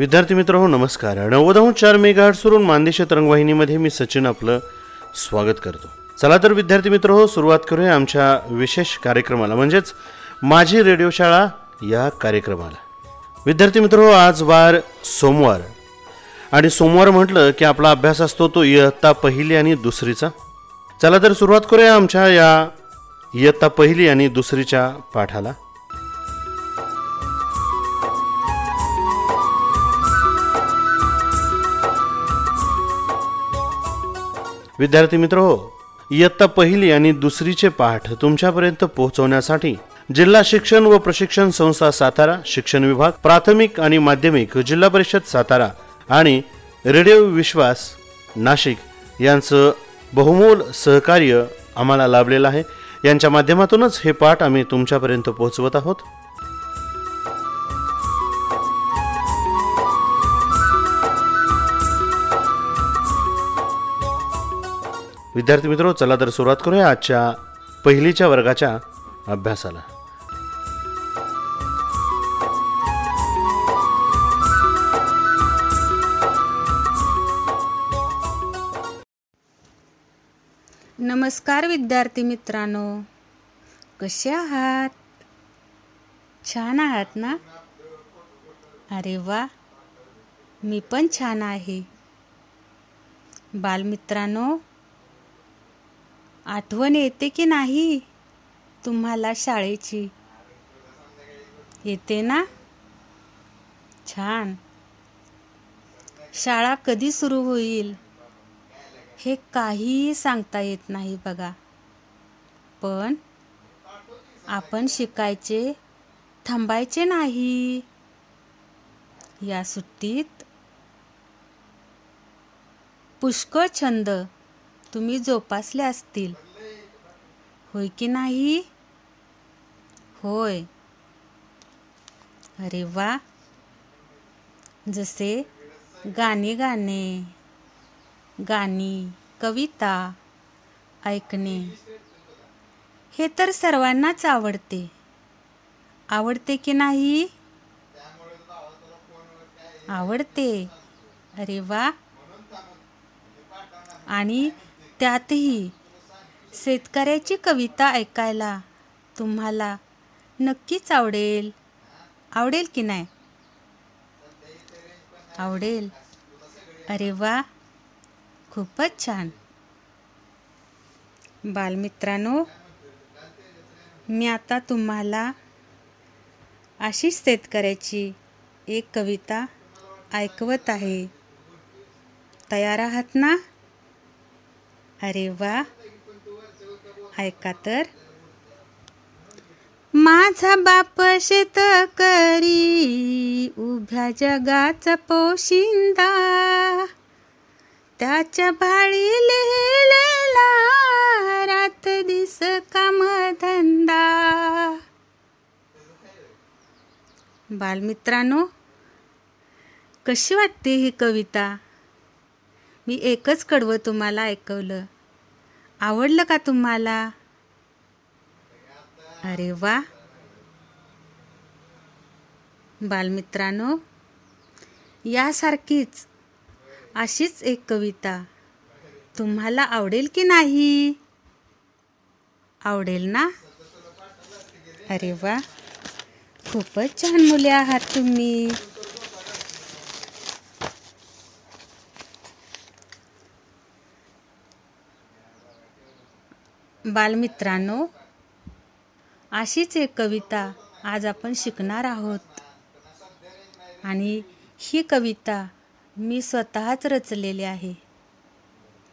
विद्यार्थी मित्र हो नमस्कार. नव्वद चार मेघाट सुरून मानदेश तरंगवाहिनीमध्ये मी सचिन आपलं स्वागत करतो. चला तर विद्यार्थी मित्र हो सुरुवात करूया आमच्या विशेष कार्यक्रमाला. म्हणजेच माझी रेडिओ शाळा या कार्यक्रमाला. विद्यार्थी मित्र हो आज वार सोमवार. आणि सोमवार म्हटलं की आपला अभ्यास असतो तो इयत्ता पहिली आणि दुसरीचा. चला तर सुरुवात करूया आमच्या या इयत्ता पहिली आणि दुसरीच्या पाठाला. विद्यार्थी मित्र हो इयत्ता पहिली आणि दुसरीचे पाठ तुमच्यापर्यंत पोहोचवण्यासाठी जिल्हा शिक्षण व प्रशिक्षण संस्था सातारा शिक्षण विभाग प्राथमिक आणि माध्यमिक जिल्हा परिषद सातारा आणि रेडिओ विश्वास नाशिक यांचं बहुमोल सहकार्य आम्हाला लाभलेलं आहे. यांच्या माध्यमातूनच हे पाठ आम्ही तुमच्यापर्यंत पोहोचवत आहोत. विद्यार्थी मित्रो चला तर सुरुवात करूया आजच्या पहिलीच्या वर्गाच्या अभ्यासाला. नमस्कार विद्यार्थी मित्रांनो. कसे आहात? छान आहात ना? अरे वा. मी पण छान आहे. बालमित्रांनो आठवण येते की नाही तुम्हाला शाळेची? येते ना? छान. शाळा कधी सुरू होईल हे काहीही सांगता येत नाही बघा. पण आपण शिकायचे थांबायचे नाही. या सुट्टीत पुष्कळ छंद तुम्ही जोपासले असतील. होय की नाही? होय. अरे वा. जसे गाणे गाणे गाणी कविता ऐकणे. हे तर सर्वांनाच आवडते. आवडते की नाही? आवडते. अरे वा. आणि त्यातही शेतकऱ्याची कविता ऐकायला तुम्हाला नक्कीच आवडेल. आवडेल की नाही? आवडेल. अरे वा! खूपच छान. बालमित्रांनो मी आता तुम्हाला आशिष शेतकऱ्याची एक कविता ऐकवत आहे. तयार आहात ना? अरे वा. ऐका तर? माझा बाप शेतकरी उभ्या जगाचा पोशिंदा. त्याच्या भाळी लिहिलेला रात दिस कामधंदा. बालमित्रांनो कशी वाटते ही कविता? मी एकच कडवं तुम्हाला ऐकवलं. आवडलं का तुम्हाला? अरे वा. बालमित्रांनो यासारखीच अशीच एक कविता तुम्हाला आवडेल की नाही? आवडेल ना? अरे वा. खूपच छान मुले आहात तुम्ही. बालमित्रांनो अशीच एक कविता आज आपण शिकणार आहोत. आणि ही कविता मी स्वतःच रचलेली आहे.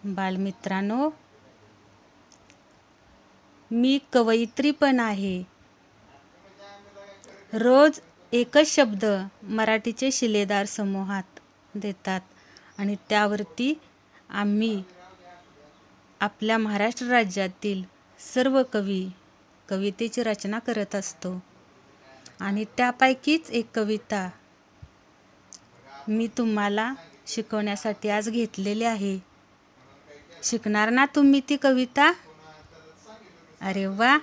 बालमित्रांनो मी कवयित्री पण आहे. रोज एकच शब्द मराठीचे शिलेदार समूहात देतात आणि त्यावरती आम्ही आपल्या महाराष्ट्र राज्यातील सर्व कवी कवितेची रचना करत असतो. आणि त्यापैकीच एक कविता मी तुम्हाला शिकवण्यासाठी आज घेतलेली आहे. शिकणार ना तुम्ही ती कविता? अरे वा!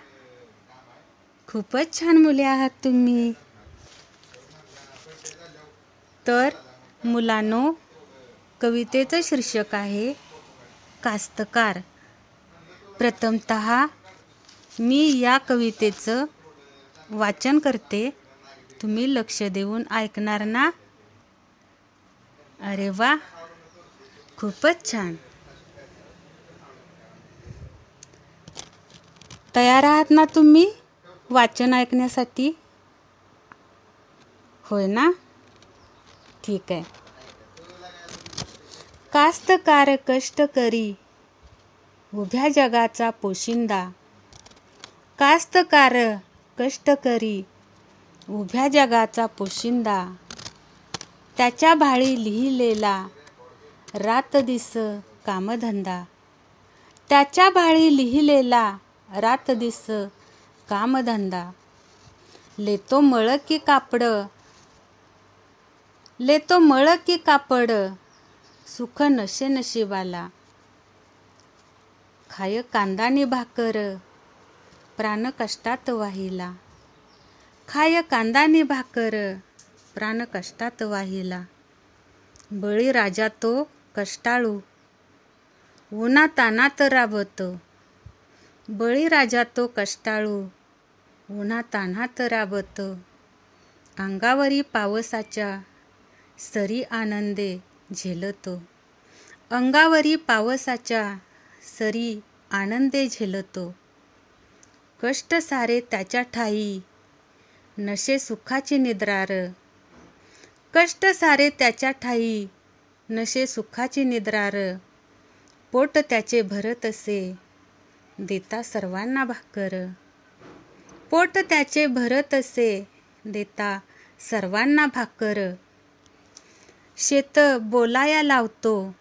खूपच छान मुले आहात तुम्ही. तर मुलांनो कवितेचं शीर्षक आहे कास्तकार. प्रथमत मी या कवितेचं वाचन करते. तुम्ही लक्ष देऊन ऐकणार ना? अरे वा खूपच छान. तयार आहात ना तुम्ही वाचन ऐकण्यासाठी? होय ना? ठीक आहे. कास्तकार कष्टकरी उभ्या जगाचा पोशिंदा. कास्तकार कष्टकरी उभ्या जगाचा पोशिंदा. त्याच्या भाळी लिहिलेला रात दिस कामधंदा. त्याच्या भाळी लिहिलेला रात दिस कामधंदा. लेतो मळ की कापड. लेतो मळ की कापड. सुख नशे नशिबाला. खाय कांदानी भाकर प्राण कष्टात वाहिला. खाय कांदानी भाकर प्राण कष्टात वाहिला. बळी राजा तो कष्टाळू उन्हा तानात राबतो. बळी राजा तो कष्टाळू उन्हा तान्हात राबतो. अंगावरी पावसाच्या सरी आनंदे झेलतो. अंगावरी पावसाच्या सरी आनंदे झेलतो. कष्ट सारे त्याच्या ठाई नशे सुखाची निद्रार. कष्ट सारे त्याच्या ठाई नशे सुखाची निद्रार. पोट त्याचे भरत असे देता सर्वांना भाकर. पोट त्याचे भरत असे देता सर्वांना भाकर. शेत बोलाया लावतो.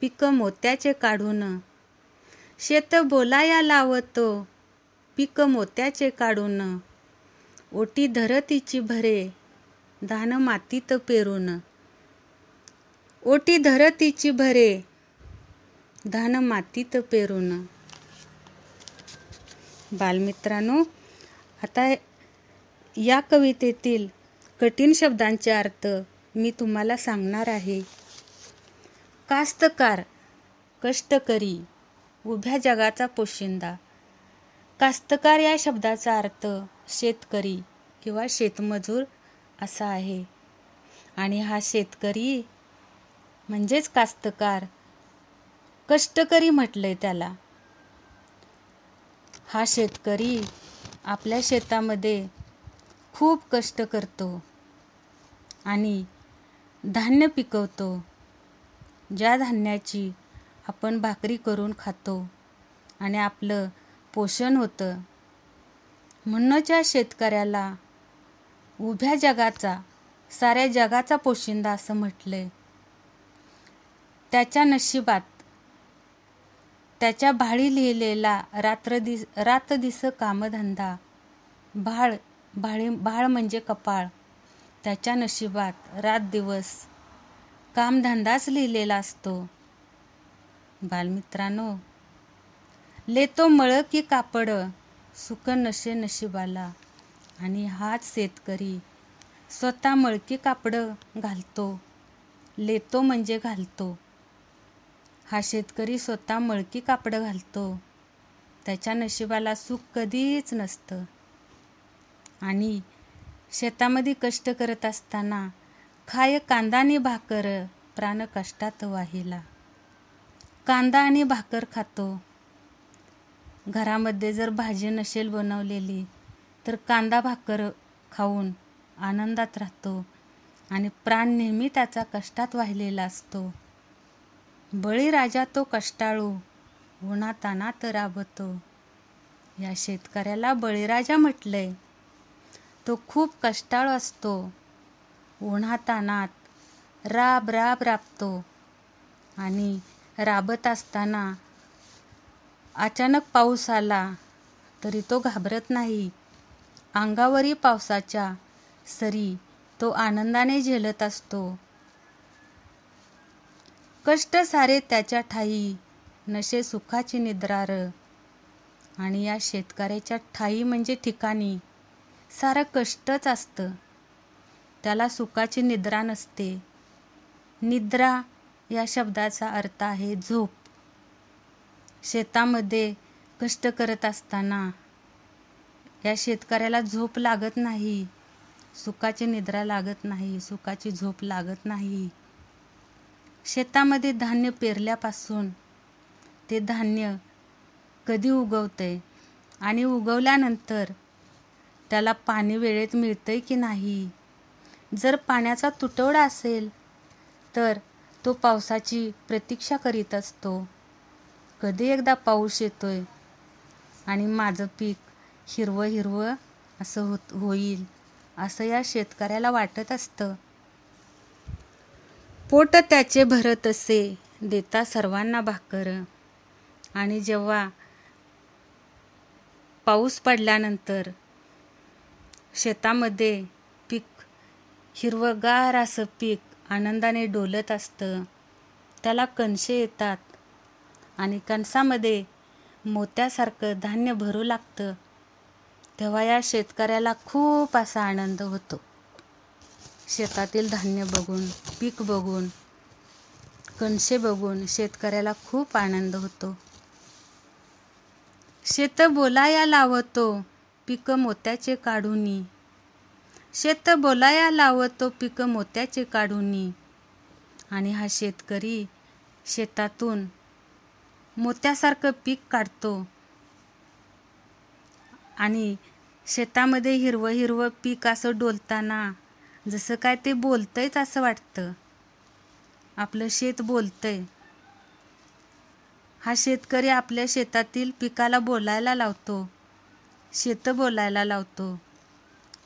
पिकं मोत्याचे काढून. शेत बोलाया लावतो. पिकं मोत्याचे काढून. ओटी धरतीची भरे धान मातीत पेरून. ओटी धरतीची भरे धान मातीत पेरून. बालमित्रांनो आता या कवितेतील कठीण शब्दांचे अर्थ मी तुम्हाला सांगणार आहे. कास्तकार कष्टकरी उभ्या जगाचा पोशिंदा. कास्तकार या शब्दाचा अर्थ शेतकरी किंवा शेतमजूर असा आहे. आणि हा शेतकरी म्हणजेच कास्तकार. कष्टकरी म्हटलंय त्याला. हा शेतकरी आपल्या शेतामध्ये खूप कष्ट करतो. आणि धान्य पिकवतो. ज्या धान्याची आपण भाकरी करून खातो आणि आपलं पोषण होतं म्हणूनच्या शेतकऱ्याला उभ्या जगाचा साऱ्या जगाचा पोशिंदा असं म्हटलंय. त्याच्या नशिबात त्याच्या भाळी लिहिलेला रात्र दिस रात दिस कामधंदा भाळ भाळी भाळ म्हणजे कपाळ. त्याच्या नशिबात रात दिवस कामधंदाच लिहिलेला असतो. बालमित्रांनो लेतो मळ की कापड सुख नशे नशिबाला. आणि हाच शेतकरी स्वतः मळकी कापड घालतो. लेतो म्हणजे घालतो. हा शेतकरी स्वतः मळकी कापड घालतो. त्याच्या नशिबाला सुख कधीच नसतं. आणि शेतामध्ये कष्ट करत असताना खाय कांदाने भाकर प्राण कष्टात वाहिला. कांदा आणि भाकर खातो. घरामध्ये जर भाजी नसेल बनवलेली तर कांदा भाकर खाऊन आनंदात राहतो आणि प्राण नेहमी त्याचा कष्टात वाहिलेला असतो. बळीराजा तो कष्टाळू उन्हातानात राबतो. या शेतकऱ्याला बळीराजा म्हटलंय. तो खूप कष्टाळू असतो. उन्हातानात राब राब राबतो. आणि राबत असताना अचानक पाऊस आला तरी तो घाबरत नाही. अंगावरी पावसाच्या सरी तो आनंदाने झेलत असतो. कष्ट सारे त्याच्या ठाई नशे सुखाची निद्रार. आणि या शेतकऱ्याच्या ठाई म्हणजे ठिकाणी सारं कष्टच असतं. त्याला सुखाची निद्रा नसते. निद्रा या शब्दाचा अर्थ आहे झोप. शेतामध्ये कष्ट करत असताना या शेतकऱ्याला झोप लागत नाही. सुखाची निद्रा लागत नाही. सुखाची झोप लागत नाही. शेतामध्ये धान्य पेरल्यापासून ते धान्य कधी उगवतंय आणि उगवल्यानंतर त्याला पाणी वेळेत मिळतंय की नाही? जर पाण्याचा तुटवडा असेल तर तो पावसाची प्रतीक्षा करीत असतो. कधी एकदा पाऊस येतोय आणि माझं पीक हिरवं हिरवं असं होत होईल असं या शेतकऱ्याला वाटत असतं. पोट त्याचे भरत असे देता सर्वांना भाकर. आणि जेव्हा पाऊस पडल्यानंतर शेतामध्ये पीक हिरवंगार असं पीक आनंदाने डोलत असतं. त्याला कणसे येतात आणि कणसामध्ये मोत्यासारखं धान्य भरू लागतं. तेव्हा या शेतकऱ्याला खूप असा आनंद होतो. शेतातील धान्य बघून पीक बघून कणसे बघून शेतकऱ्याला खूप आनंद होतो. शेत बोलाया लावतो. पीक मोत्याचे काढूनी. शेत बोलाया लावतो पीक मोत्याचे काढूनी. आणि हा शेतकरी शेतातून मोत्यासारखं पीक काढतो. आणि शेतामध्ये हिरवं हिरवं पीक असं डोलताना जसं काय ते बोलतंयच असं वाटतं. आपलं शेत बोलतंय. हा शेतकरी आपल्या शेतातील पिकाला बोलायला लावतो. शेतं बोलायला लावतो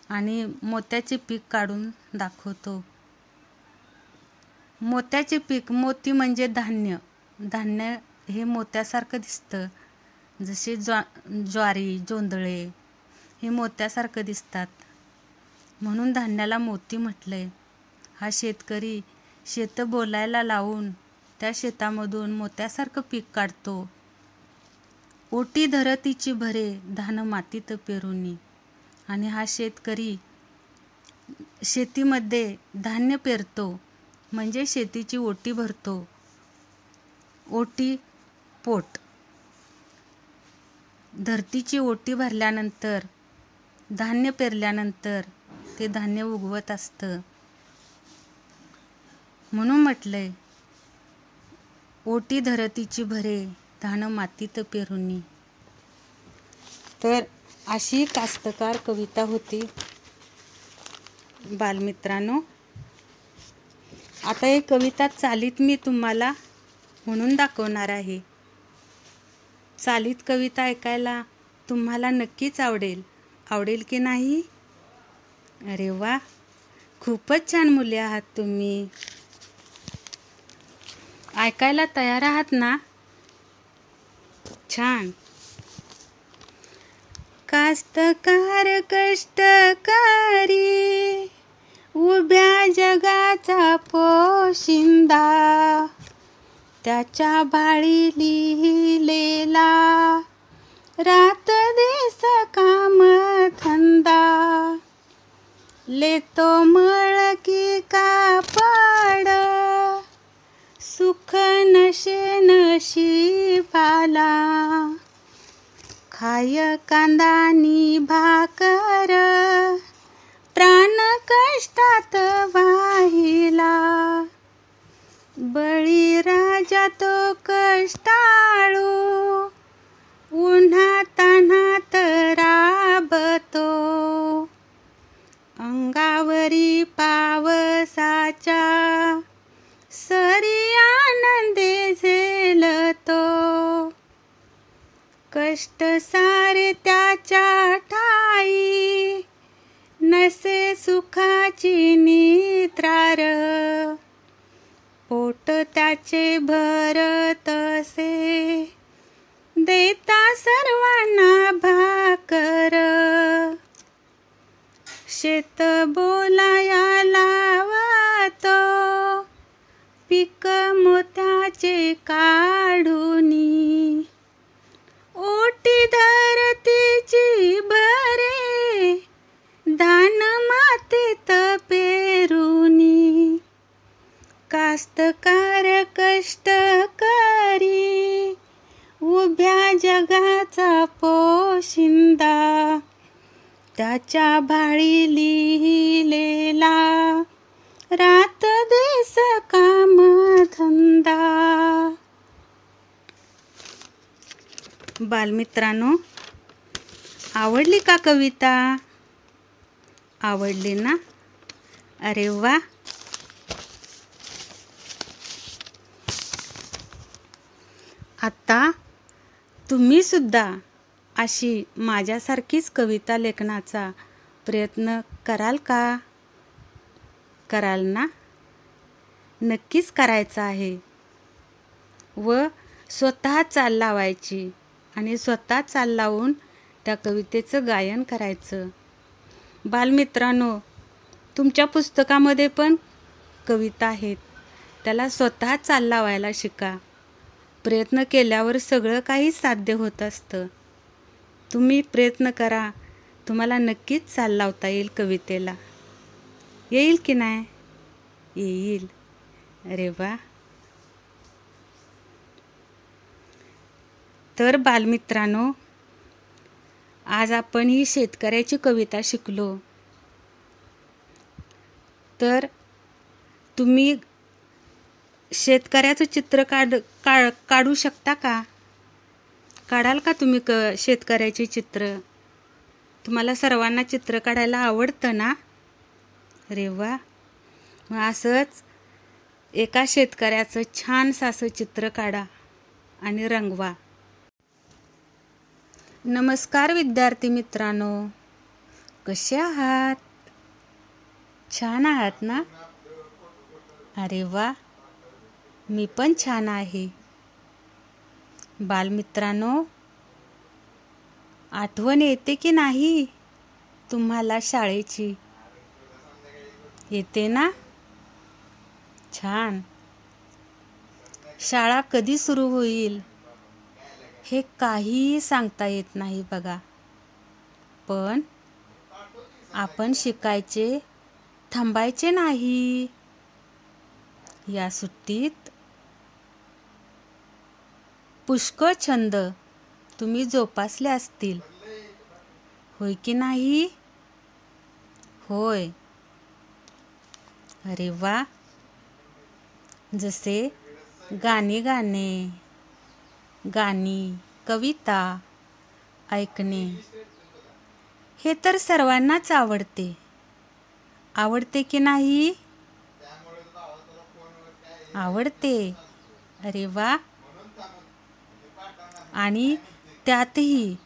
आणि मोत्याचे पीक काढून दाखवतो. मोत्याचे पीक मोती म्हणजे धान्य. धान्य हे मोत्यासारखं दिसतं. जसे ज्वा ज्वारी जोंधळे हे मोत्यासारखं दिसतात. म्हणून धान्याला मोती म्हटलंय. हा शेतकरी शेतं बोलायला लावून त्या शेतामधून मोत्यासारखं पीक काढतो. ओटी धरतीची भरे धान मातीत पेरुनी. आणि हा शेतकरी शेतीमध्ये धान्य पेरतो म्हणजे शेतीची ओटी भरतो. ओटी पोट. धरतीची ओटी भरल्यानंतर धान्य पेरल्यानंतर ते धान्य उगवत असतं. म्हणून म्हटलंय ओटी धरतीची भरे धान मातीत पेरुनी. तर अशी कास्तकार कविता होती. बालमित्रांनो आता एक कविता चालीत मी तुम्हाला म्हणून दाखवणार आहे. चालीत कविता ऐकायला तुम्हाला नक्कीच आवडेल. आवडेल की नाही? अरे वा खूपच छान मुले आहात तुम्ही. ऐकायला तयार आहात ना? छान. कास्तकार कष्टकारी उभ्या जगाचा पोशिंदा त्याच्या बाळी लिहिलेला रात दिस काम थंदा. लेतो मळ की कापड सुख नशे नशिबाला. खाय कांदानी भाकर प्राण कष्टात वाहिला. बळी राजा तो कष्टाळू उन्हा तान्हात राबत कष्ट सारे त्याच्या ठाई. नसे सुखाची निद्रार. पोट त्याचे भरत तसे देता सर्वांना भाकर. शेत बोलाया लावत. पिक मोत्याचे काढूनी. कास्तकार कष्टकरी उभ्या जगाचा पोशिंदा त्याच्या भाळी लिहिलेला रात दिस काम धंदा बालमित्रांनो आवडली का कविता? आवडली ना? अरे वा! आत्ता तुम्ही सुद्धा अशी माझ्यासारखीच कविता लेखनाचा प्रयत्न कराल का? कराल ना? नक्कीच करायचं आहे. व स्वतः चाल लावायची आणि स्वतः चाल लावून त्या कवितेचं गायन करायचं. बालमित्रांनो तुमच्या पुस्तकामध्ये पण कविता आहेत. त्याला स्वतः चाल लावायला शिका. प्रयत्न केल्यावर सगळं काही साध्य होत असतं. तुम्ही प्रयत्न करा. तुम्हाला नक्कीच चाल लावता येईल कवितेला. येईल की नाही? येईल. अरे वा. तर बालमित्रांनो आज आपण ही शेतकऱ्याची कविता शिकलो. तर तुम्ही शेतकऱ्याचं चित्र काढ का काढू शकता का? काढाल का तुम्ही क शेतकऱ्याचे चित्र? तुम्हाला सर्वांना चित्र काढायला आवडतं ना? अरे वा. मग असंच एका शेतकऱ्याचं छानसं असं चित्र काढा आणि रंगवा. नमस्कार विद्यार्थी मित्रांनो. कसे आहात? छान आहात ना? अरे वा. मी पण छान आहे. बालमित्रांनो आठवण येते की नाही तुम्हाला शाळेची? येते ना? छान. शाळा कधी सुरू होईल हे काहीही सांगता येत नाही बघा. पण आपण शिकायचे थांबायचे नाही. या सुट्टीत पुष्कळ छंद तुम्ही जोपासले असतील. होय की नाही? होय. अरे वा. जसे गाणी गाणे गाणी कविता ऐकणे हे तर सर्वांनाच आवडते. आवडते की नाही? आवडते. अरे वा. आणि त्यातही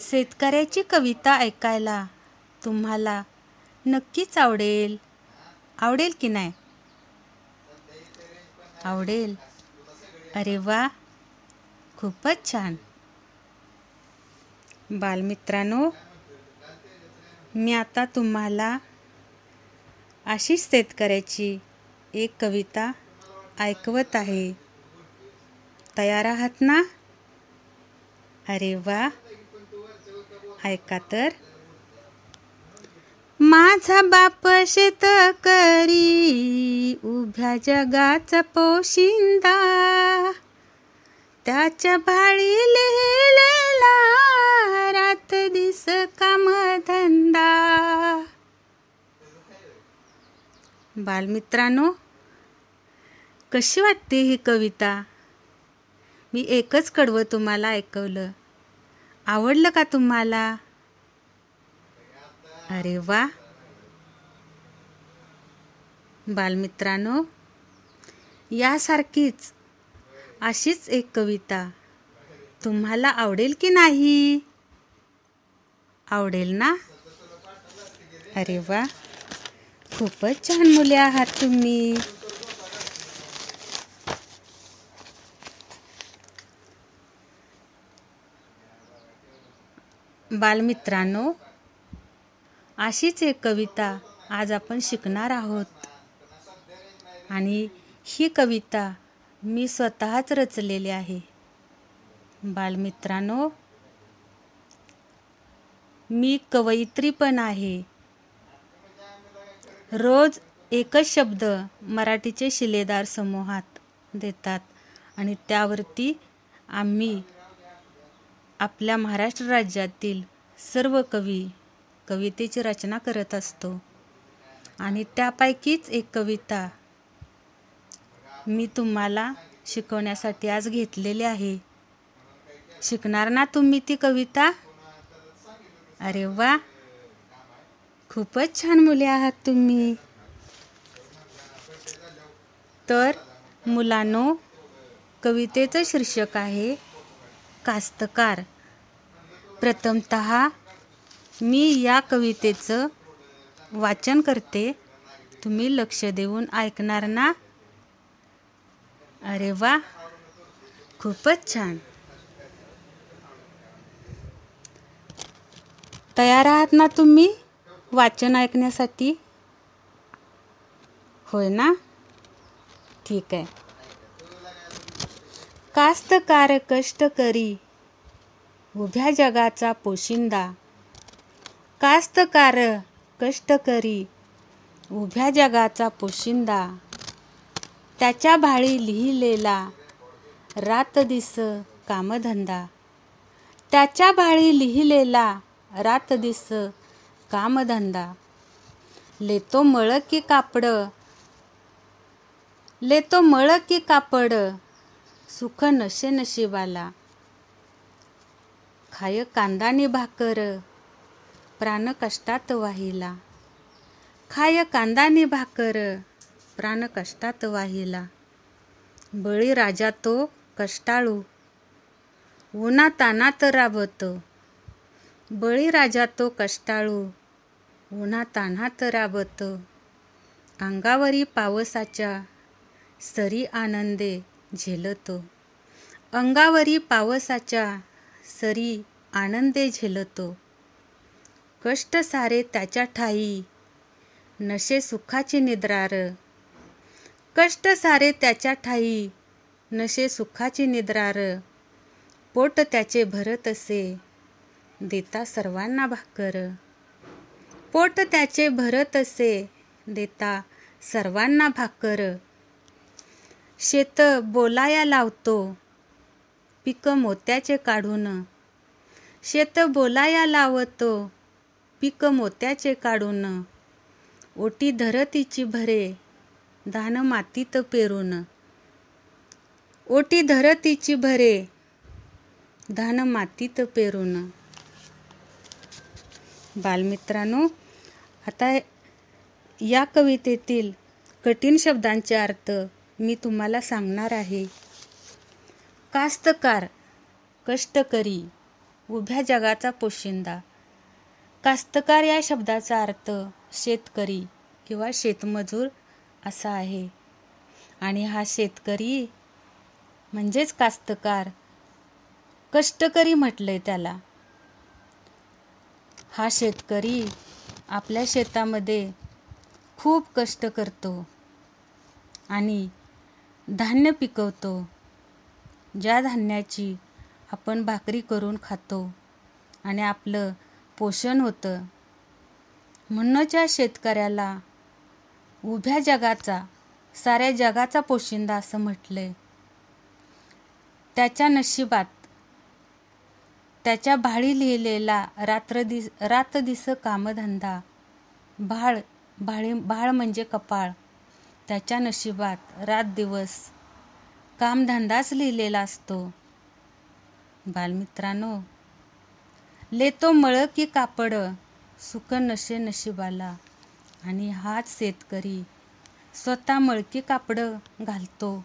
शेतकऱ्याची कविता ऐकायला तुम्हाला नक्कीच आवडेल. आवडेल की नाही? आवडेल. अरे वा! खूपच छान. बालमित्रांनो मी आता तुम्हाला अशीच शेतकऱ्याची एक कविता ऐकवत आहे. तयार आहात ना? अरे वा. ऐका तर? माझा बाप शेतकरी उभ्या जगाचा पोशिंदा. त्याच्या भाळी लिहिलेला रात दिस काम धंदा बालमित्रांनो कशी वाटते ही कविता? मी एकच कडवं तुम्हाला ऐकवलं. आवडलं का तुम्हाला? अरे वा. बालमित्रांनो यासारखीच अशीच एक कविता तुम्हाला आवडेल की नाही? आवडेल ना? अरे वा. खूपच छान मुले आहात तुम्ही. बालमित्रांनो अशीच एक कविता आज आपण शिकणार आहोत. आणि ही कविता मी स्वतःच रचलेली आहे. बालमित्रांनो मी कवयित्री पण आहे. रोज एकच शब्द मराठीचे शिलेदार समूहात देतात आणि त्यावरती आम्ही आपल्या महाराष्ट्र राज्यातील सर्व कवी कवितेची रचना करत असतो. आणि त्यापैकीच एक कविता मी तुम्हाला शिकवण्यासाठी आज घेतलेली आहे. शिकणार ना तुम्ही ती कविता? अरे वा! खूपच छान मुले आहात तुम्ही. तर मुलांनो कवितेचं शीर्षक आहे कास्तकार. प्रथमत मी या कवितेचं वाचन करते. तुम्ही लक्ष देऊन ऐकणार ना? अरे वा खूपच छान. तयार आहात ना तुम्ही वाचन ऐकण्यासाठी? होय ना? ठीक आहे. कास्तकार कष्टकरी उभ्या जगाचा पोशिंदा. कास्तकार कष्टकरी उभ्या जगाचा पोशिंदा. त्याच्या भाळी लिहिलेला रात दिस कामधंदा. त्याच्या भाळी लिहिलेला रात दिस कामधंदा. लेतो मळ की कापड. लेतो मळ की कापड. सुख नशे नशिबाला. खाय कांदानी भाकर प्राण कष्टात वाहिला. खाय कांदानी भाकर प्राण कष्टात वाहिला. बळी राजा तो कष्टाळू उन्हा तानात राबतो. बळी राजा तो कष्टाळू उन्हा तान्हात राबतो. अंगावरी पावसाच्या सरी आनंदे झेलतो. अंगावरी पावसाच्या सरी आनंदे झेलतो. कष्ट सारे त्याच्या ठाई नशे सुखाची निद्रार. कष्ट सारे त्याच्या ठाई नशे सुखाची निद्रार. पोट त्याचे भरत असे देता सर्वांना भाकर. पोट त्याचे भरत असे देता सर्वांना भाकर. शेत बोलाया लावतो. पिकं मोत्याचे काढून. शेत बोलाया लावतो. पिकं मोत्याचे काढून. ओटी धरतीची भरे धान मातीत पेरून. ओटी धरतीची भरे धान मातीत पेरून. बालमित्रांनो आता या कवितेतील कठीण शब्दांचे अर्थ मी तुम्हाला सांगणार आहे. कास्तकार कष्टकरी उभ्या जगाचा पोशिंदा. कास्तकार या शब्दाचा अर्थ शेतकरी किंवा शेतमजूर असा आहे. आणि हा शेतकरी म्हणजेच कास्तकार. कष्टकरी म्हटलंय त्याला. हा शेतकरी आपल्या शेतामध्ये खूप कष्ट करतो. आणि धान्य पिकवतो. ज्या धान्याची आपण भाकरी करून खातो आणि आपलं पोषण होतं म्हणूनच्या शेतकऱ्याला उभ्या जगाचा साऱ्या जगाचा पोशिंदा असं म्हटलंय. त्याच्या नशिबात त्याच्या भाळी लिहिलेला रात्र दिस रात दिस कामधंदा भाळ भाळी भाळ म्हणजे कपाळ. त्याच्या नशिबात रात दिवस कामधंदाच लिहिलेला असतो. बालमित्रांनो लेतो मळ की कापड सुख नशे नशिबाला. आणि हाच शेतकरी स्वतः मळकी कापड घालतो.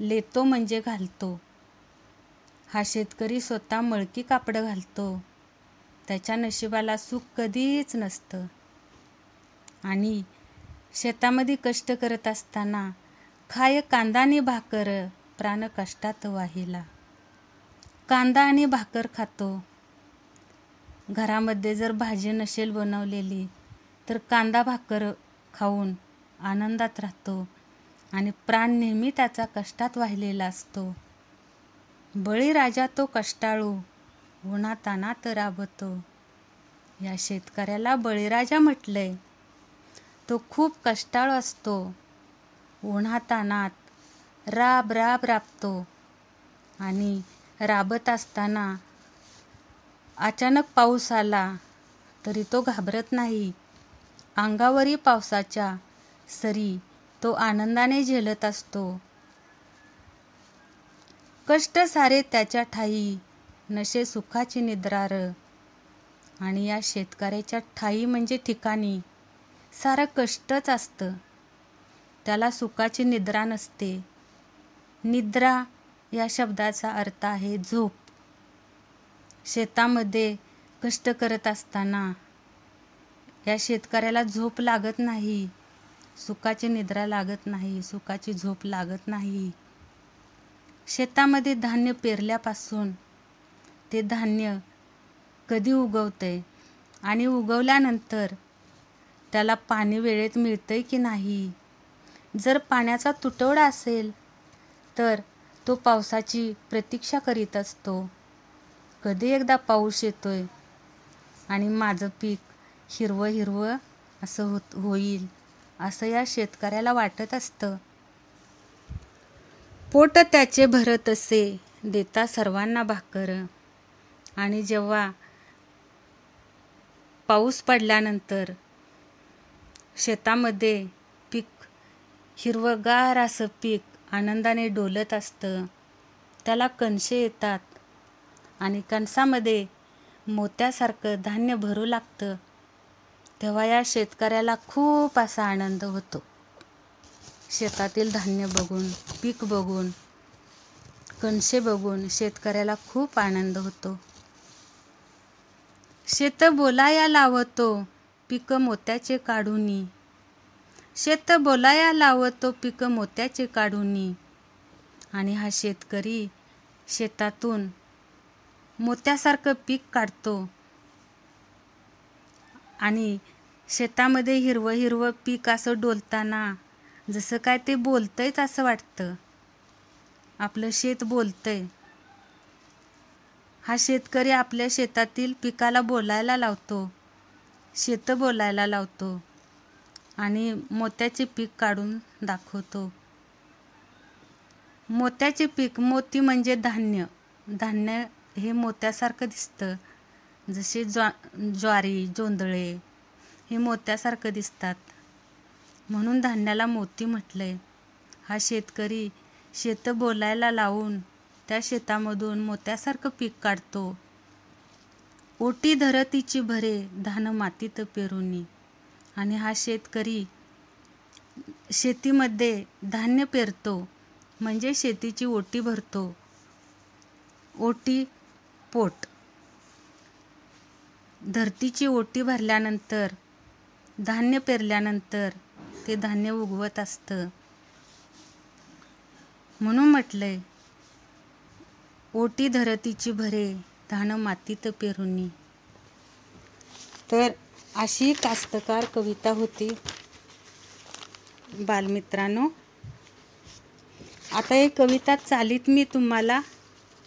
लेतो म्हणजे घालतो. हा शेतकरी स्वतः मळकी कापड घालतो. त्याच्या नशिबाला सुख कधीच नसतं. आणि शेतामध्ये कष्ट करत असताना खाय कांदाने भाकर प्राण कष्टात वाहिला. कांदा आणि भाकर खातो. घरामध्ये जर भाजी नसेल बनवलेली तर कांदा भाकर खाऊन आनंदात राहतो आणि प्राण नेहमी त्याचा कष्टात वाहिलेला असतो. बळीराजा तो कष्टाळू उन्हातानात राबतो. या शेतकऱ्याला बळीराजा म्हटलंय. तो खूप कष्टाळू असतो. उन्हातानात राब राब राबतो. आणि राबत असताना अचानक पाऊस आला तरी तो घाबरत नाही. अंगावरी पावसाच्या सरी तो आनंदाने झेलत असतो. कष्ट सारे त्याच्या ठाई नशे सुखाची निद्रार. आणि या शेतकऱ्याच्या ठाई म्हणजे ठिकाणी सारं कष्टच असतं. त्याला सुखाची निद्रा नसते. निद्रा या शब्दाचा अर्थ आहे झोप. शेतामध्ये कष्ट करत असताना या शेतकऱ्याला झोप लागत नाही. सुखाची निद्रा लागत नाही. सुखाची झोप लागत नाही. शेतामध्ये धान्य पेरल्यापासून ते धान्य कधी उगवतंय आणि उगवल्यानंतर त्याला पाणी वेळेत मिळतंय की नाही? जर पाण्याचा तुटवडा असेल तर तो पावसाची प्रतीक्षा करीत असतो. कधी एकदा पाऊस येतोय आणि माझं पीक हिरवं हिरवं असं होत होईल असं या शेतकऱ्याला वाटत असतं. पोट त्याचे भरत असे देता सर्वांना भाकर. आणि जेव्हा पाऊस पडल्यानंतर शेतामध्ये पीक हिरवंगार असं पीक आनंदाने डोलत असतं. त्याला कणसे येतात आणि कणसामध्ये मोत्यासारखं धान्य भरू लागतं. तेव्हा या शेतकऱ्याला खूप असा आनंद होतो. शेतातील धान्य बघून पीक बघून कणसे बघून शेतकऱ्याला खूप आनंद होतो. शेत बोलाया लावतो. पीक मोत्याचे काढूनी. शेत बोलाया लावतो पीक मोत्याचे काढूनी. आणि हा शेतकरी शेतातून मोत्यासारखं पीक काढतो. आणि शेतामध्ये हिरवं हिरवं पीक असं डोलताना जसं काय ते बोलतंयच असं वाटतं. आपलं शेत बोलतंय. हा शेतकरी आपल्या शेतातील पिकाला बोलायला लावतो. शेतं बोलायला लावतो आणि मोत्याचे पीक काढून दाखवतो. मोत्याचे पीक मोती म्हणजे धान्य. धान्य हे मोत्यासारखं दिसतं. जसे ज्वा ज्वारी जोंधळे हे मोत्यासारखं दिसतात. म्हणून धान्याला मोती म्हटलंय. हा शेतकरी शेतं बोलायला लावून त्या शेतामधून मोत्यासारखं पीक काढतो. ओटी धरतीची भरे धान मातीत पेरुनी. आणि हा शेतकरी शेतीमध्ये धान्य पेरतो म्हणजे शेतीची ओटी भरतो. ओटी पोट. धरतीची ओटी भरल्यानंतर धान्य पेरल्यानंतर ते धान्य उगवत असतं. म्हणून म्हटलंय ओटी धरतीची भरे धान मातीत पेरुनी. तर अशी कास्तकार कविता होती. बालमित्रांनो आता एक कविता चालीत मी तुम्हाला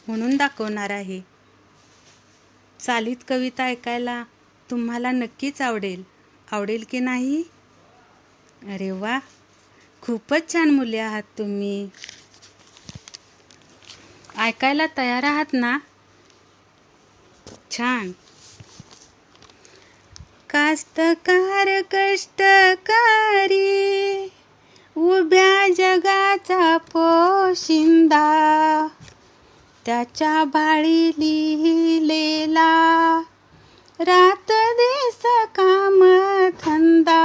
म्हणून दाखवणार आहे. चालीत कविता ऐकायला तुम्हाला नक्कीच आवडेल. आवडेल की नाही? अरे वा खूपच छान मुले आहात तुम्ही. ऐकायला तयार आहात ना? छान. कास्तकार कष्टकारी उभ्या जगाचा पोशिंदा त्याच्या बाळी लिहिलेला रात दिस काम थंदा.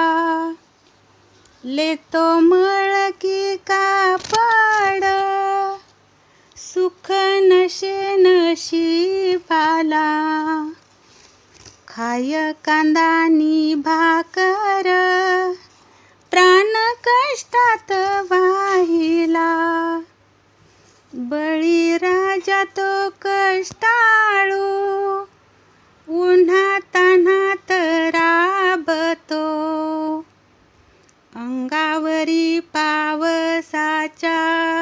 लेतो मळकी कापड सुख नशे नशिबाला. खाय कांदानी भाकर प्राण कष्टात वाहिला. बळी राजा तो कष्टाळू उन्हा तान्हात राबतो. अंगावरी पावसाच्या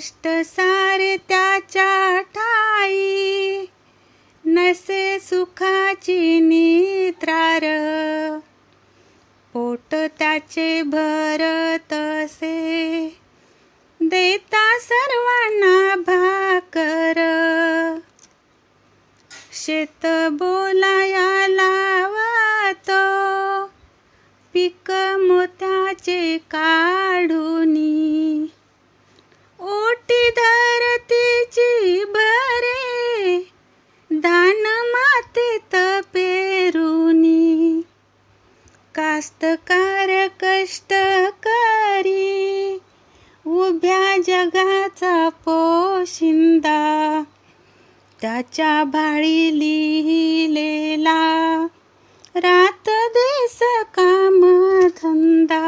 कष्ट सारे त्याच्या ठाई. नसे सुखाची नित्रार पोट त्याचे भरत तसे देता सर्वांना भाकर. शेत बोलाया लावत. पिक मोत्याचे काढूनी. ओटी धरतीची बरे दान मातीत पेरुनी कास्तकार कष्ट करी उभ्या जगाचा पोशिंदा. त्याच्या भाळी लिहिलेला रात दिस काम धंदा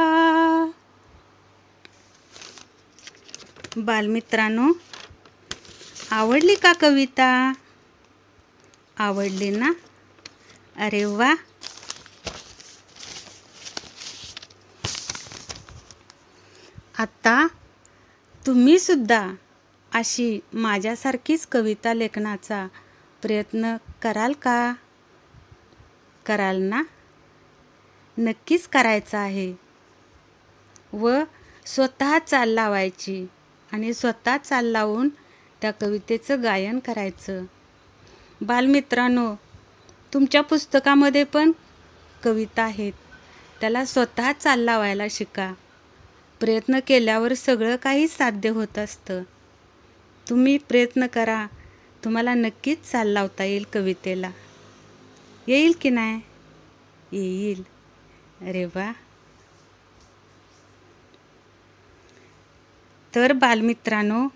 बालमित्रांनो आवडली का कविता? आवडली ना? अरे वा! आता तुम्ही सुद्धा अशी माझ्यासारखीच कविता लेखनाचा प्रयत्न कराल का? कराल ना? नक्कीच करायचं आहे. व स्वतः चाल लावायची आणि स्वतः चाल लावून त्या कवितेचं गायन करायचं. बालमित्रांनो तुमच्या पुस्तकामध्ये पण कविता आहेत. त्याला स्वतः चाल लावायला शिका. प्रयत्न केल्यावर सगळं काही साध्य होत असतं. तुम्ही प्रयत्न करा. तुम्हाला नक्कीच चाल लावता येईल कवितेला. येईल की नाही? येईल. अरे वा! तर बालमित्रांनो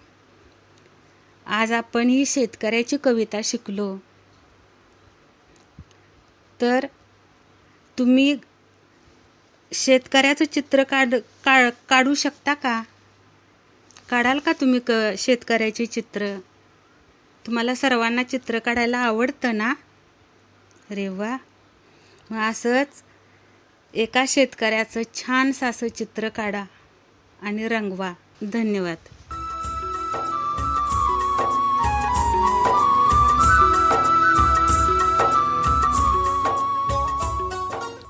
आज आपण ही शेतकऱ्याची कविता शिकलो. तर तुम्ही शेतकऱ्याचं चित्र काढ का काढू शकता का? काढाल का तुम्ही क शेतकऱ्याचे चित्र? तुम्हाला सर्वांना चित्र काढायला आवडतं ना? अरे वा! मग असंच एका शेतकऱ्याचं छानसं असं चित्र काढा आणि रंगवा. धन्यवाद.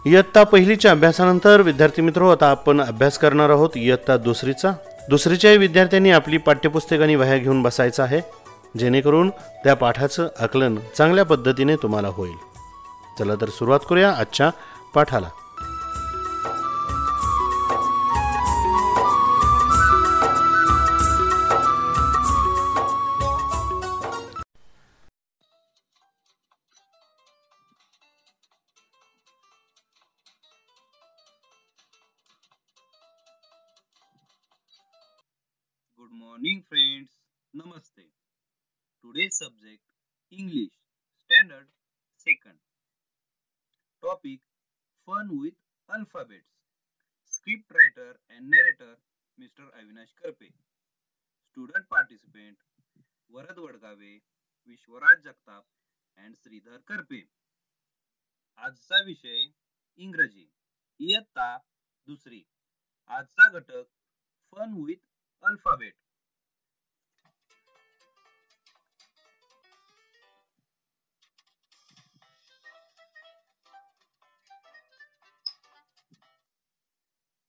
इयत्ता पहिलीच्या अभ्यासानंतर विद्यार्थी मित्र आता आपण अभ्यास करणार आहोत इयत्ता दुसरीचा. दुसरीच्याही विद्यार्थ्यांनी आपली पाठ्यपुस्तक आणि वह्या घेऊन बसायचं आहे जेणेकरून त्या पाठाचं आकलन चांगल्या पद्धतीने तुम्हाला होईल. चला तर सुरुवात करूया आजच्या पाठाला. Today's subject English Standard Second. Topic Fun with Alphabets. Script writer and narrator Mr. Avinash Karpe. Student participant Varad Vadgave, Vishwaraj Jagtap and Shridhar Karpe आजचा विषय इंग्रजी इयत्ता दुसरी आजचा घटक fun with alphabet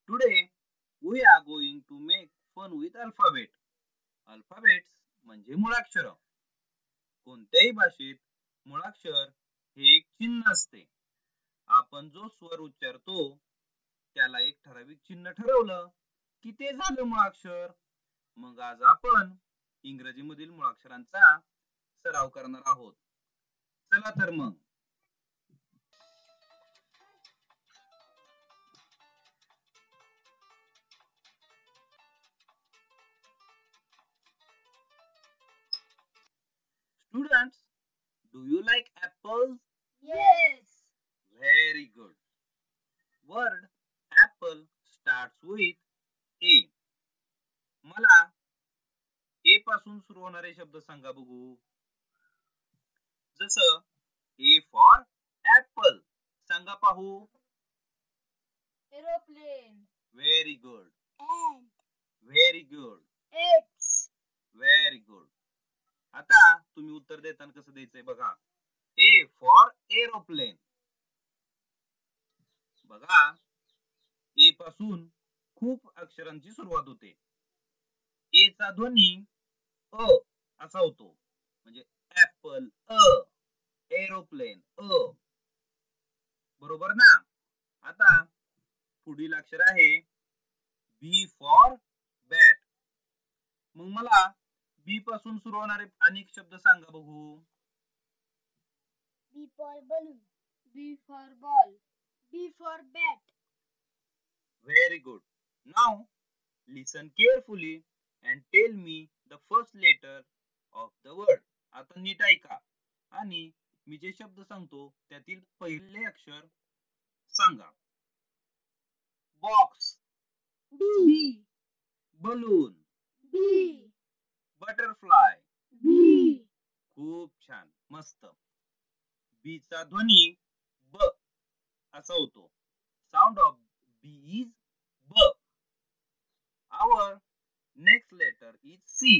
today we are going to make fun with alphabet alphabets म्हणजे मुळाक्षर. कोणत्याही भाषेत मुळाक्षर हे एक चिन्ह असते. आपण जो स्वर उच्चारतो त्याला एक ठराविक चिन्ह ठरवलं की ते झालं मुळाक्षर. मग आज आपण इंग्रजीमधील मुळाक्षरांचा सराव करणार आहोत. चला तर मग. Students, do you like apples? Yes. Very good. Word apple starts with A. मला A पासून सुरू होणारे शब्द सांगा बघू जसं A फॉर ऍपल सांगा पाहू Aeroplane. Very good. Very good X. Very good आता तुम्ही उत्तर देताना कसं द्यायचंय बघा. ए फॉर एरोप्लेन बघा. ए पासून खूप अक्षरांची सुरुवात होते. ए चा ध्वनी अ असा होतो. म्हणजे ऍपल अ एरोप्लेन अ. बरोबर ना? आता पुढील अक्षर आहे बी फॉर बॅट मग मला बी पासून सुरू होणारे अनेक शब्द सांगा बघू. B for balloon. B for ball. B for bat. Very good now listen carefully and tell me the first letter of the word आता नीट ऐका. आणि मी जे शब्द सांगतो त्यातील पहिले अक्षर सांगा. Box B. Balloon. B. Butterfly. खूप छान. मस्त. बी चा ध्वनी ब असा होतो. साऊंड ऑफ बी इज ब. Our next letter is C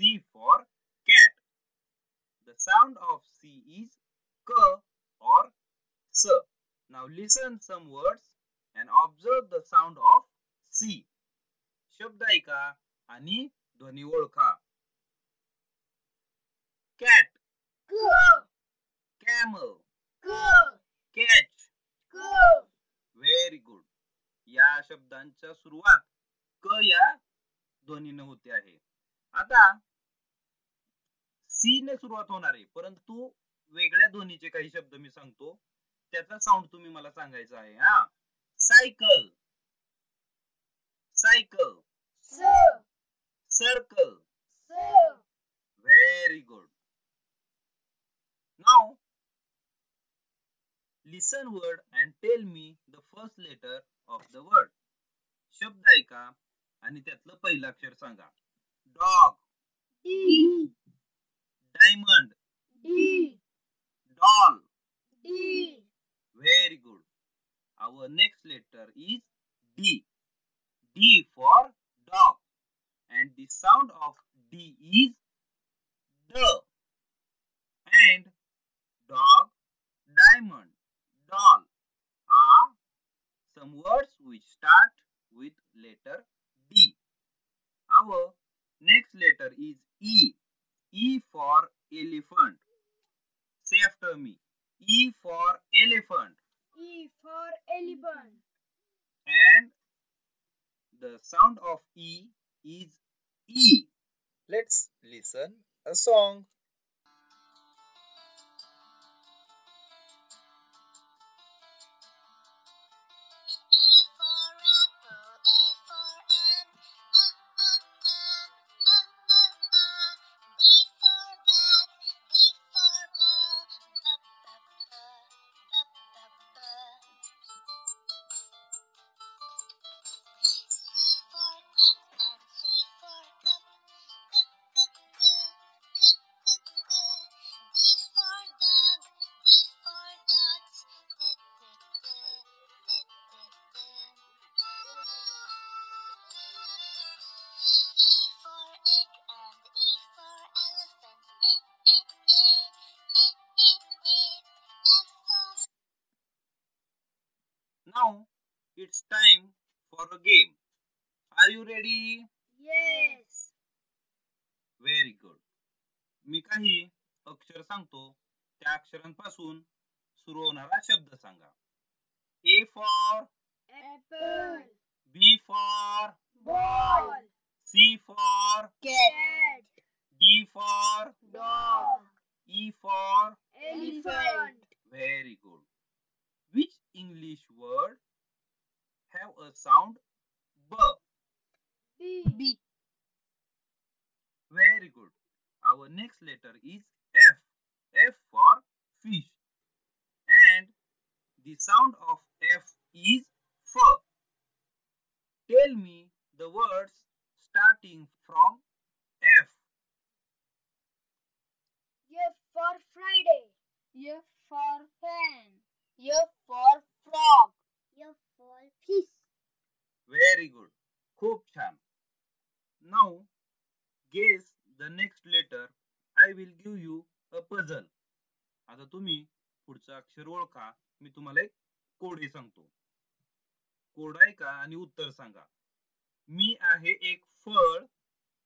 C for cat the sound of C is क और स now listen some words and observe the sound of C शब्द ऐका आणि ध्वनी ओळखा. Cat catch. Go. Very good या शब्दांच्या सुरुवात क या ध्वनीने होते आहे. आता सी ने सुरुवात होणार आहे परंतु वेगळ्या ध्वनीचे काही शब्द मी सांगतो. त्याचा साऊंड तुम्ही मला सांगायचा आहे हा. Cycle cycle Sir. Circle Sir. Very good. Now, listen word and tell me the first letter of the word. शब्द ऐका आणि त्यातलं पहिलं अक्षर सांगा dog D. Diamond D. Doll D. Very good our next letter is D. D for dog. and the sound of D is D. And dog, diamond, doll are some words which start with letter D. Our next letter is E. E for elephant. Say after me. E for elephant. E for elephant. and the sound of E is E. Let's listen a song.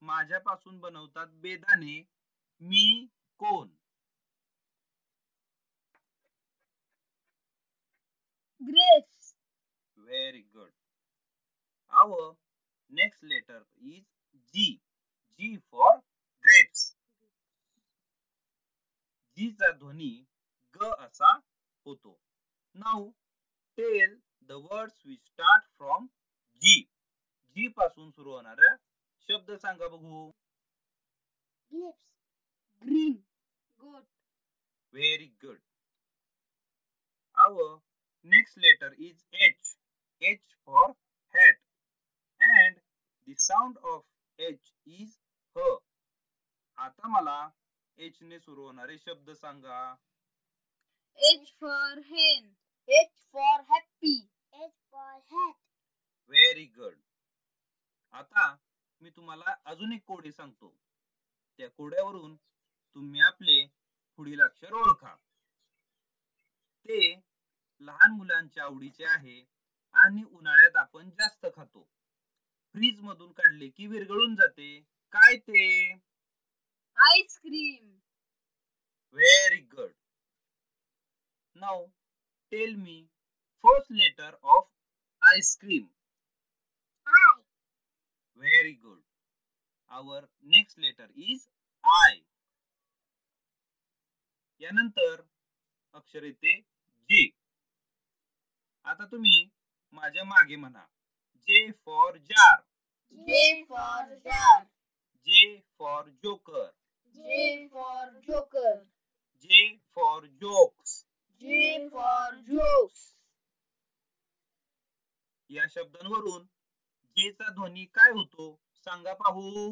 माझ्यापासून बनवतात बेदाणे. मी कोण? Grapes very good our next letter is G G for grapes G चा ध्वनी ग असा होतो. Now tell the words we start from G G पासून सुरू होणाऱ्या शब्द सांगा बघू. Grapes. Green. Goat. Very good. Our next letter is H. H for hat. And the sound of H is H. आता मला H ने सुरू होणारे शब्द सांगा. H for hen. H for happy. H for hat. Very good. आता मी तुम्हाला अजून एक कोडे सांगतो. त्या कोड्यावरून तुम्ही आपले पुढील अक्षर ओळखा. ते लहान मुलांच्या आवडीचे आहे आणि उन्हाळ्यात आपण जास्त खातो फ्रीज मधून काढले की विरघळून जाते काय ते cream. Very good now tell me first letter of ice cream. Very good our next letter is I यानंतर अक्षर येते जे आता तुम्ही माझ्या मागे म्हणा. J for jar J for jar. J for joker J for joker. J for jokes J for jokes. या शब्दांवरून जेचा ध्वनी काय होतो सांगा पाहू.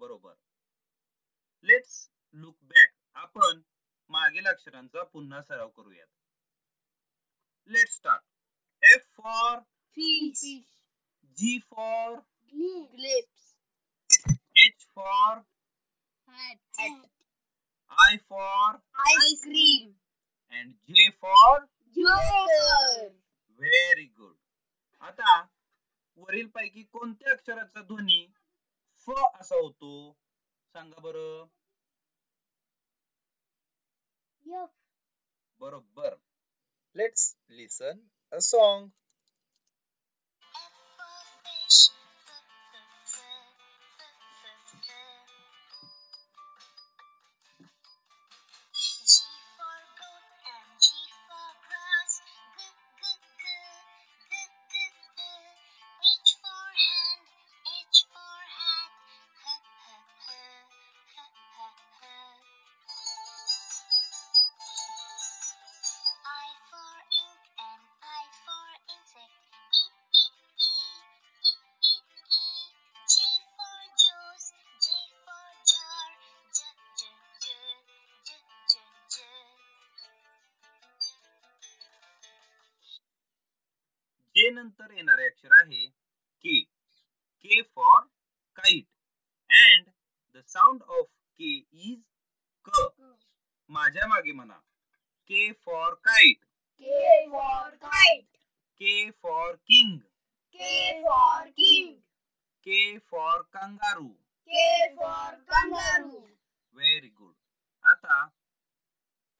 बरोबर लेट्स लुक बॅक आपण मागील अक्षरांचा पुन्हा सराव करूयात let start F for Fish. G for Grapes. H for Hat. Hat. I for Ice cream. And J for Joker. Very good आता वरील पैकी कोणत्या अक्षराचा ध्वनी फ असा होतो? सांगा बर. बरोबर. Let's listen a song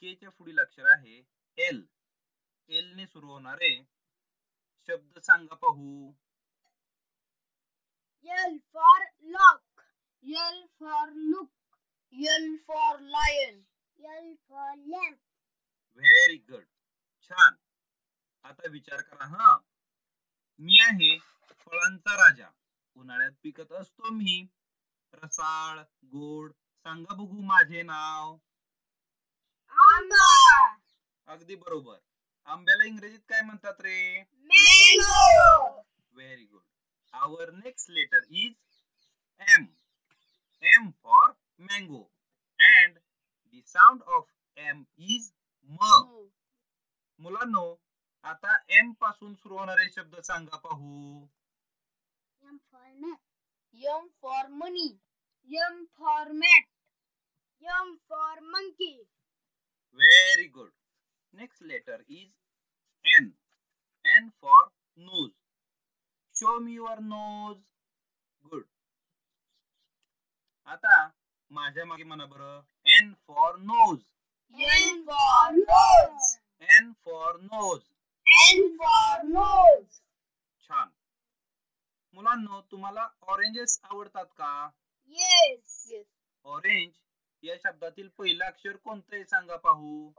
K च्या पुढील अक्षर आहे एल एल ने सुरू होणारे शब्द सांगा पाहू L for lock. L for look. L for lion. L for lamp. Very good छान आता विचार करा हा मी आहे फळांचा राजा उन्हाळ्यात पिकत असतो मी रसाळ गोड सांगा बघू माझे नाव. अगदी बरोबर आंब्याला इंग्रजीत काय म्हणतात रे. Very good our next letter is M M for mango and the sound of M is म मुलांनो आता एमपासून सुरू होणारे शब्द सांगा पाहू M for mat. M for money. M for mat. M for monkey. Very good. Next letter is N. N for nose. Show me your nose. Good. आता माझ्या मागे म्हणा बरं N for nose. N for nose. N for nose. N for nose. छान मुलांनो तुम्हाला oranges आवडतात का Yes. Yes. ऑरेंज या शब्दातील पहिलं अक्षर कोणतं आहे सांगा पाहू.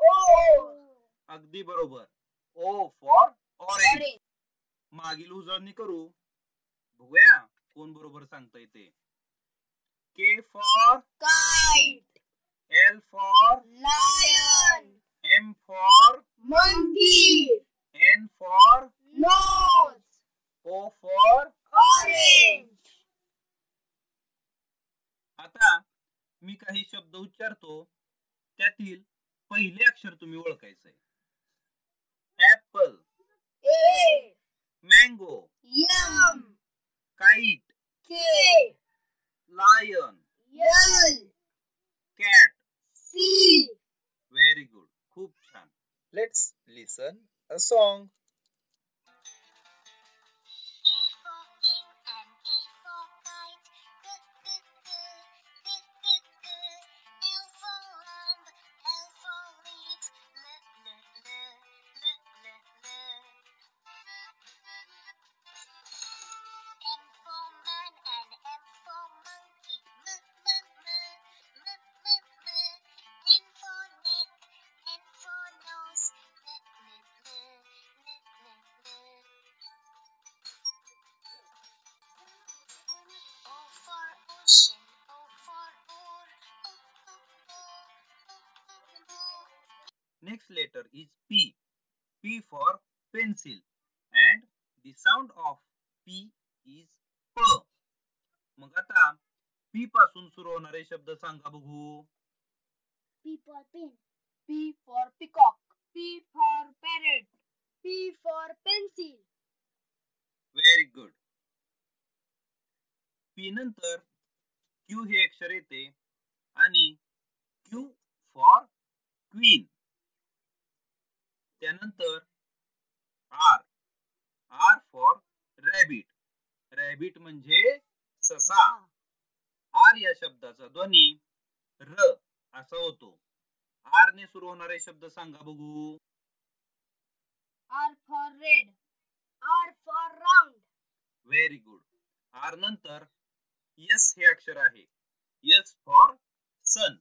अगदी बरोबर ओ फॉर ऑरेंज. मागील उजळणी करू बघूया कोण बरोबर सांगता येते K for Kite. L for Lion. M for Monkey. N for Nose. O for Orange. आता मी काही शब्द उच्चारतो त्यातील पहिले अक्षर तुम्ही ओळखायचंय apple A. Mango M. Kite K. Lion L. Cat C. Very good खूप छान Let's listen a song. सुरू होणारे शब्द सांगा बघू P for pin. P for peacock. P for parrot. P for pencil. Very good P नंतर Q हे अक्षर येते आणि Q फॉर क्वीन त्यानंतर R R for rabbit rabbit म्हणजे ससा आर या शब्दाचा ध्वनी र असा होतो आर ने सुरू होणारे शब्द सांगा बघू R for red. R for round. Very good R नंतर यस हे अक्षर आहे यस फॉर सन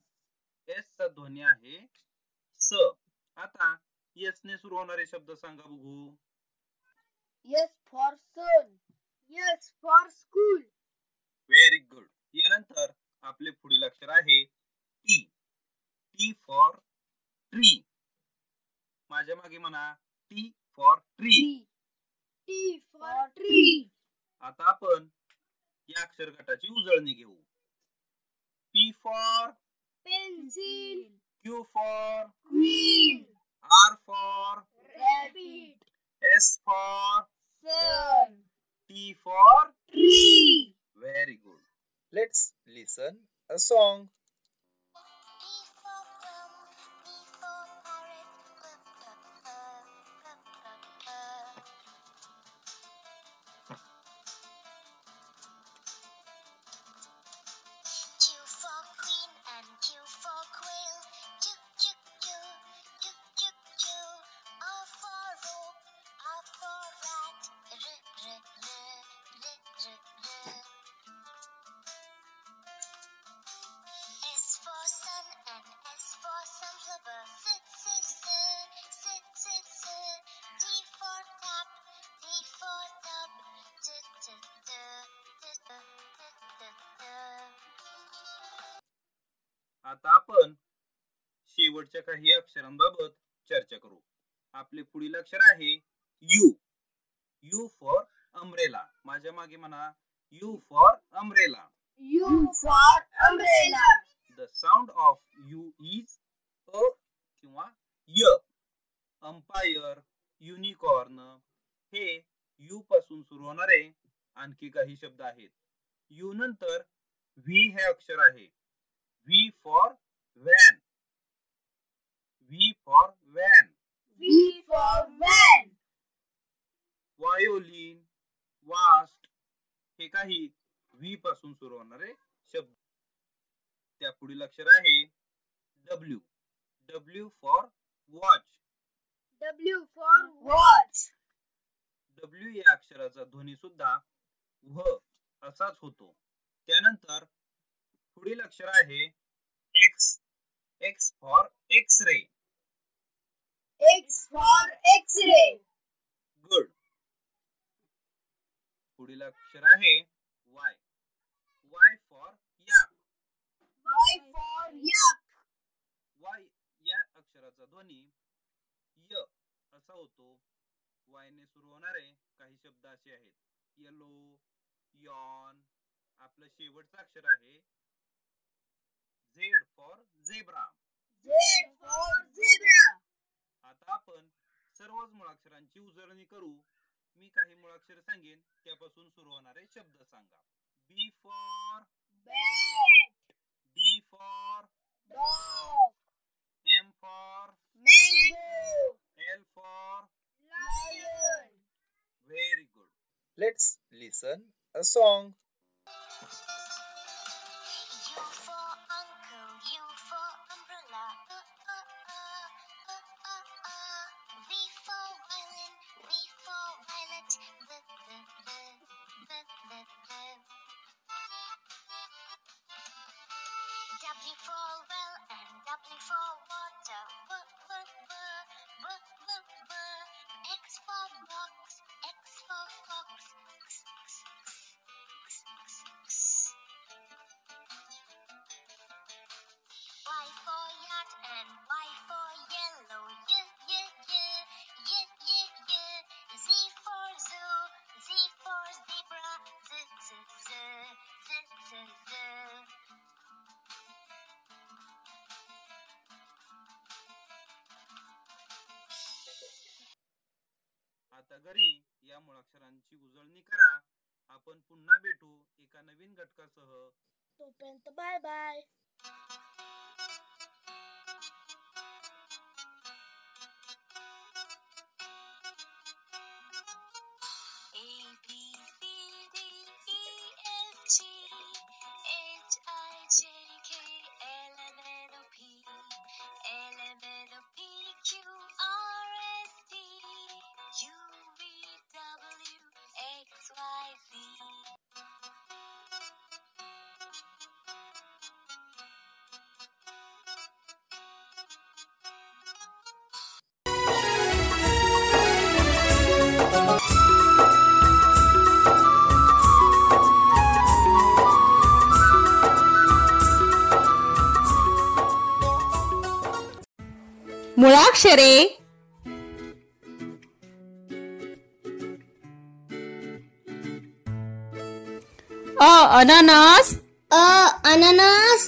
एस चा ध्वनी आहे स आता यस ने सुरू होणारे शब्द सांगा बघू S for sun. S for school. Very good यानंतर आपले पुढील अक्षर आहे टी टी फॉर ट्री माझ्या मागे म्हणा T for tree T. T for tree. आता आपण या अक्षर गटाची उजळणी घेऊ P for Pencil. Q for Queen. R for Rabbit. S for Sun. T for Tree. Very good Let's listen a song. अक्षर आहे यू. यू फॉर अम्ब्रेला माझ्या मागे म्हणा U for umbrella U for umbrella. The sound of U is अ किंवा य. Umpire unicorn हे you पासून सुरू होणारे आणखी काही शब्द आहेत. यू नंतर व्ही हे अक्षर आहे. V for van V for van V for van. Violin vast हे काही व्ही पासून सुरू होणारे शब्द. त्या पुढील अक्षर आहे W W for watch W for watch. W या अक्षराचा ध्वनी सुद्धा व्ह असाच होतो. त्यानंतर पुढील अक्षर आहे X X for X-ray X for X-ray. Good पुढील अक्षर आहे Y Y for yak. Y या अक्षराचा ध्वनी य असा होतो. वायने सुरू होणारे काही शब्द असे आहेत. येलो यॉन आपलं शेवटचं अक्षर आहे. Z for zebra Z for zebra. आता आपण सर्वच मुळाक्षरांची उजळणी करू. मी काही मुळाक्षर सांगेन त्यापासून सुरू होणारे शब्द सांगा B for Bat. D for Dog. M for Mango. L for Lion. Very good Let's listen a song. आता घरी या मुळाक्षरांची उजळणी करा. आपण पुन्हा भेटू एका नवीन घटकासह. तोपर्यंत बाय बाय. मुळाक्षरे अ अननस अ अननस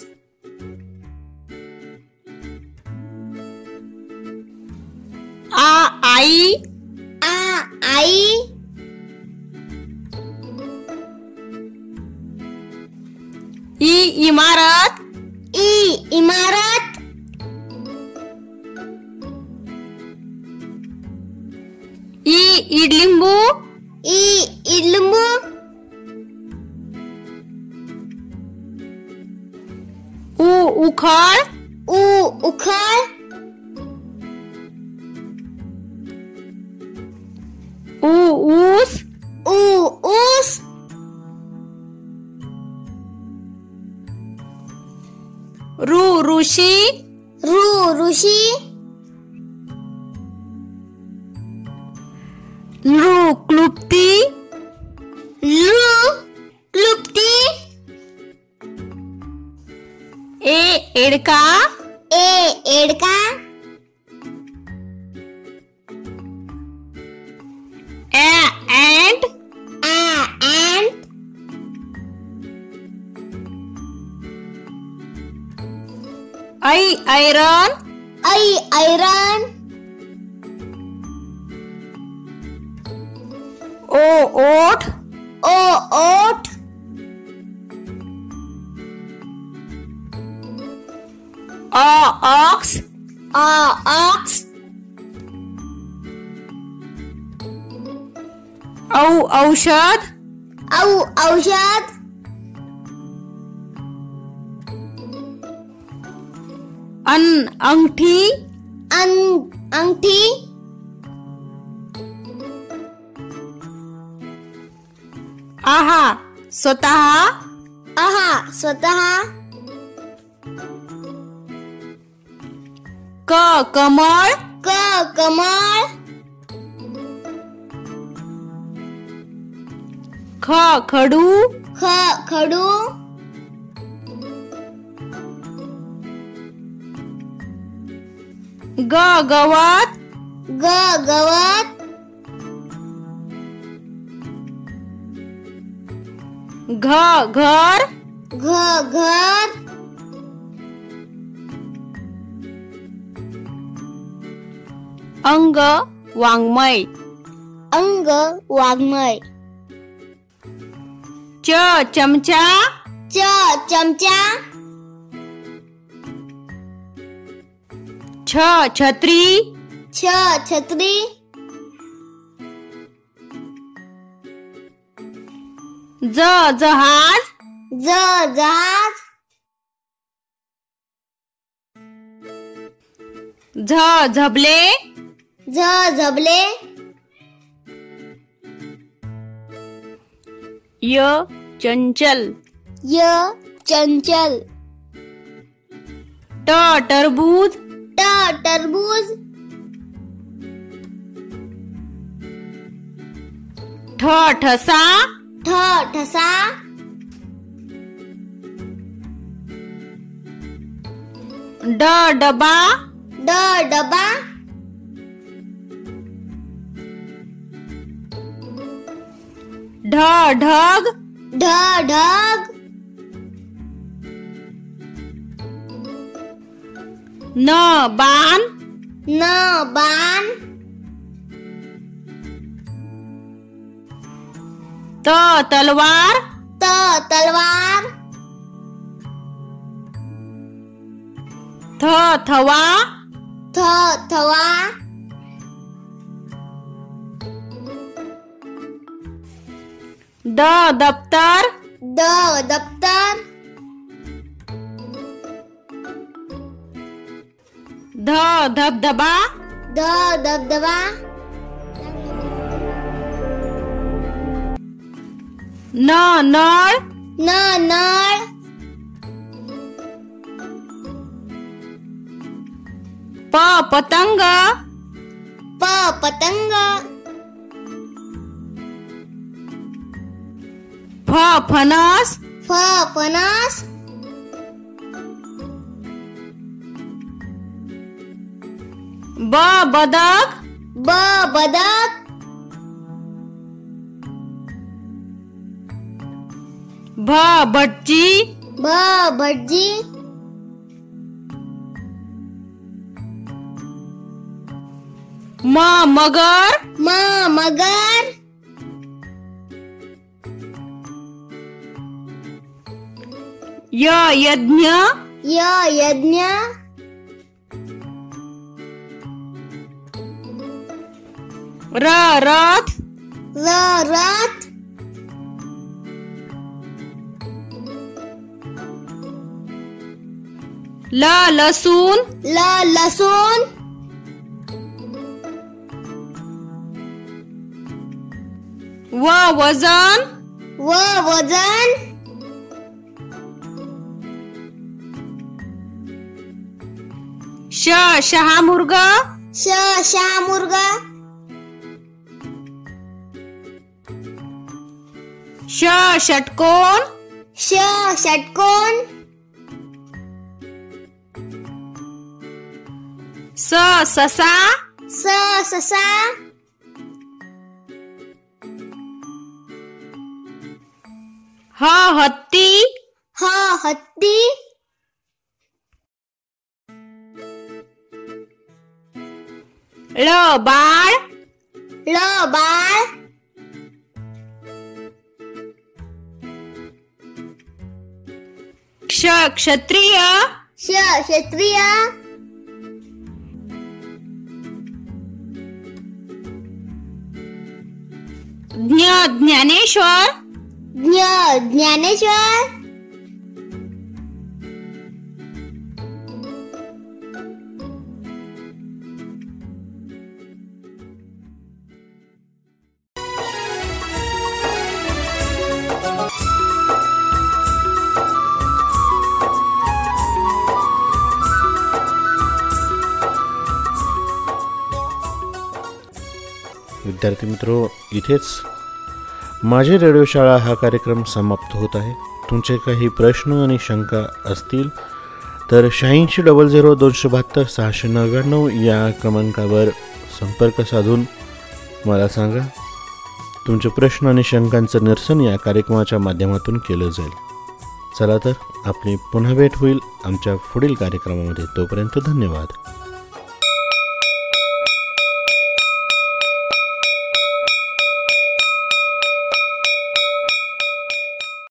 आ आई औषध? औ औषध? अन अंगठी? अं अंगठी? आहा स्वतः? आहा स्वतः? क कमळ? क कमळ? ख खडू? ख खडू? ग गवत? ग गवत? घ घर? घ घर? अंग वाङ्मय. अंग वाङ्मय. च चमचा? च चमचा? छ छत्री? छ छत्री? ज जहाज? ज जहाज? झ झबले? झ झबले? य चंचल। य चंचल। ट टरबूज। ट टरबूज। ठ ठसा। ठ ठसा। ड डबा। ड डबा। ढ ढग। ढग न बाण. न बाण. त तलवार. त तलवार. थ थवा. थ थवा. द दप्तर द दप्तर ध धबधबा। ध धबधबा। न नळ। न नळ। प पतंग। प पतंग। फ फणस फ फणस ब बदक? ब बदक? भ भटजी भ भटजी म मगर? म मगर? يا يدنيا. يا يدنيا. رارات رارات لا لسون. لا لسون. ووزان ووزان वजन व वजन श शहामृग श शामुर्ग ष षटकोन? श षटकोन. स ससा? स ससा. ह हत्ती? ह हत्ती. ळ बाळ ल बाळ क्ष क्षत्रिय श क्षेत्रीय ज्ञ ज्ञानेश्वर ज्ञ ज्ञानेश्वर विद्यार्थी मित्रो इथेच माझी रेडिओ शाळा हा कार्यक्रम समाप्त होत आहे. तुमचे काही प्रश्न आणि शंका असतील तर शहाऐंशी डबल झिरो दोनशे बहात्तर सहाशे नव्याण्णव या क्रमांकावर संपर्क साधून मला सांगा. तुमचे प्रश्न आणि शंकांचं निरसन या कार्यक्रमाच्या माध्यमातून केलं जाईल. चला तर आपली पुन्हा भेट होईल आमच्या पुढील कार्यक्रमामध्ये. तोपर्यंत धन्यवाद.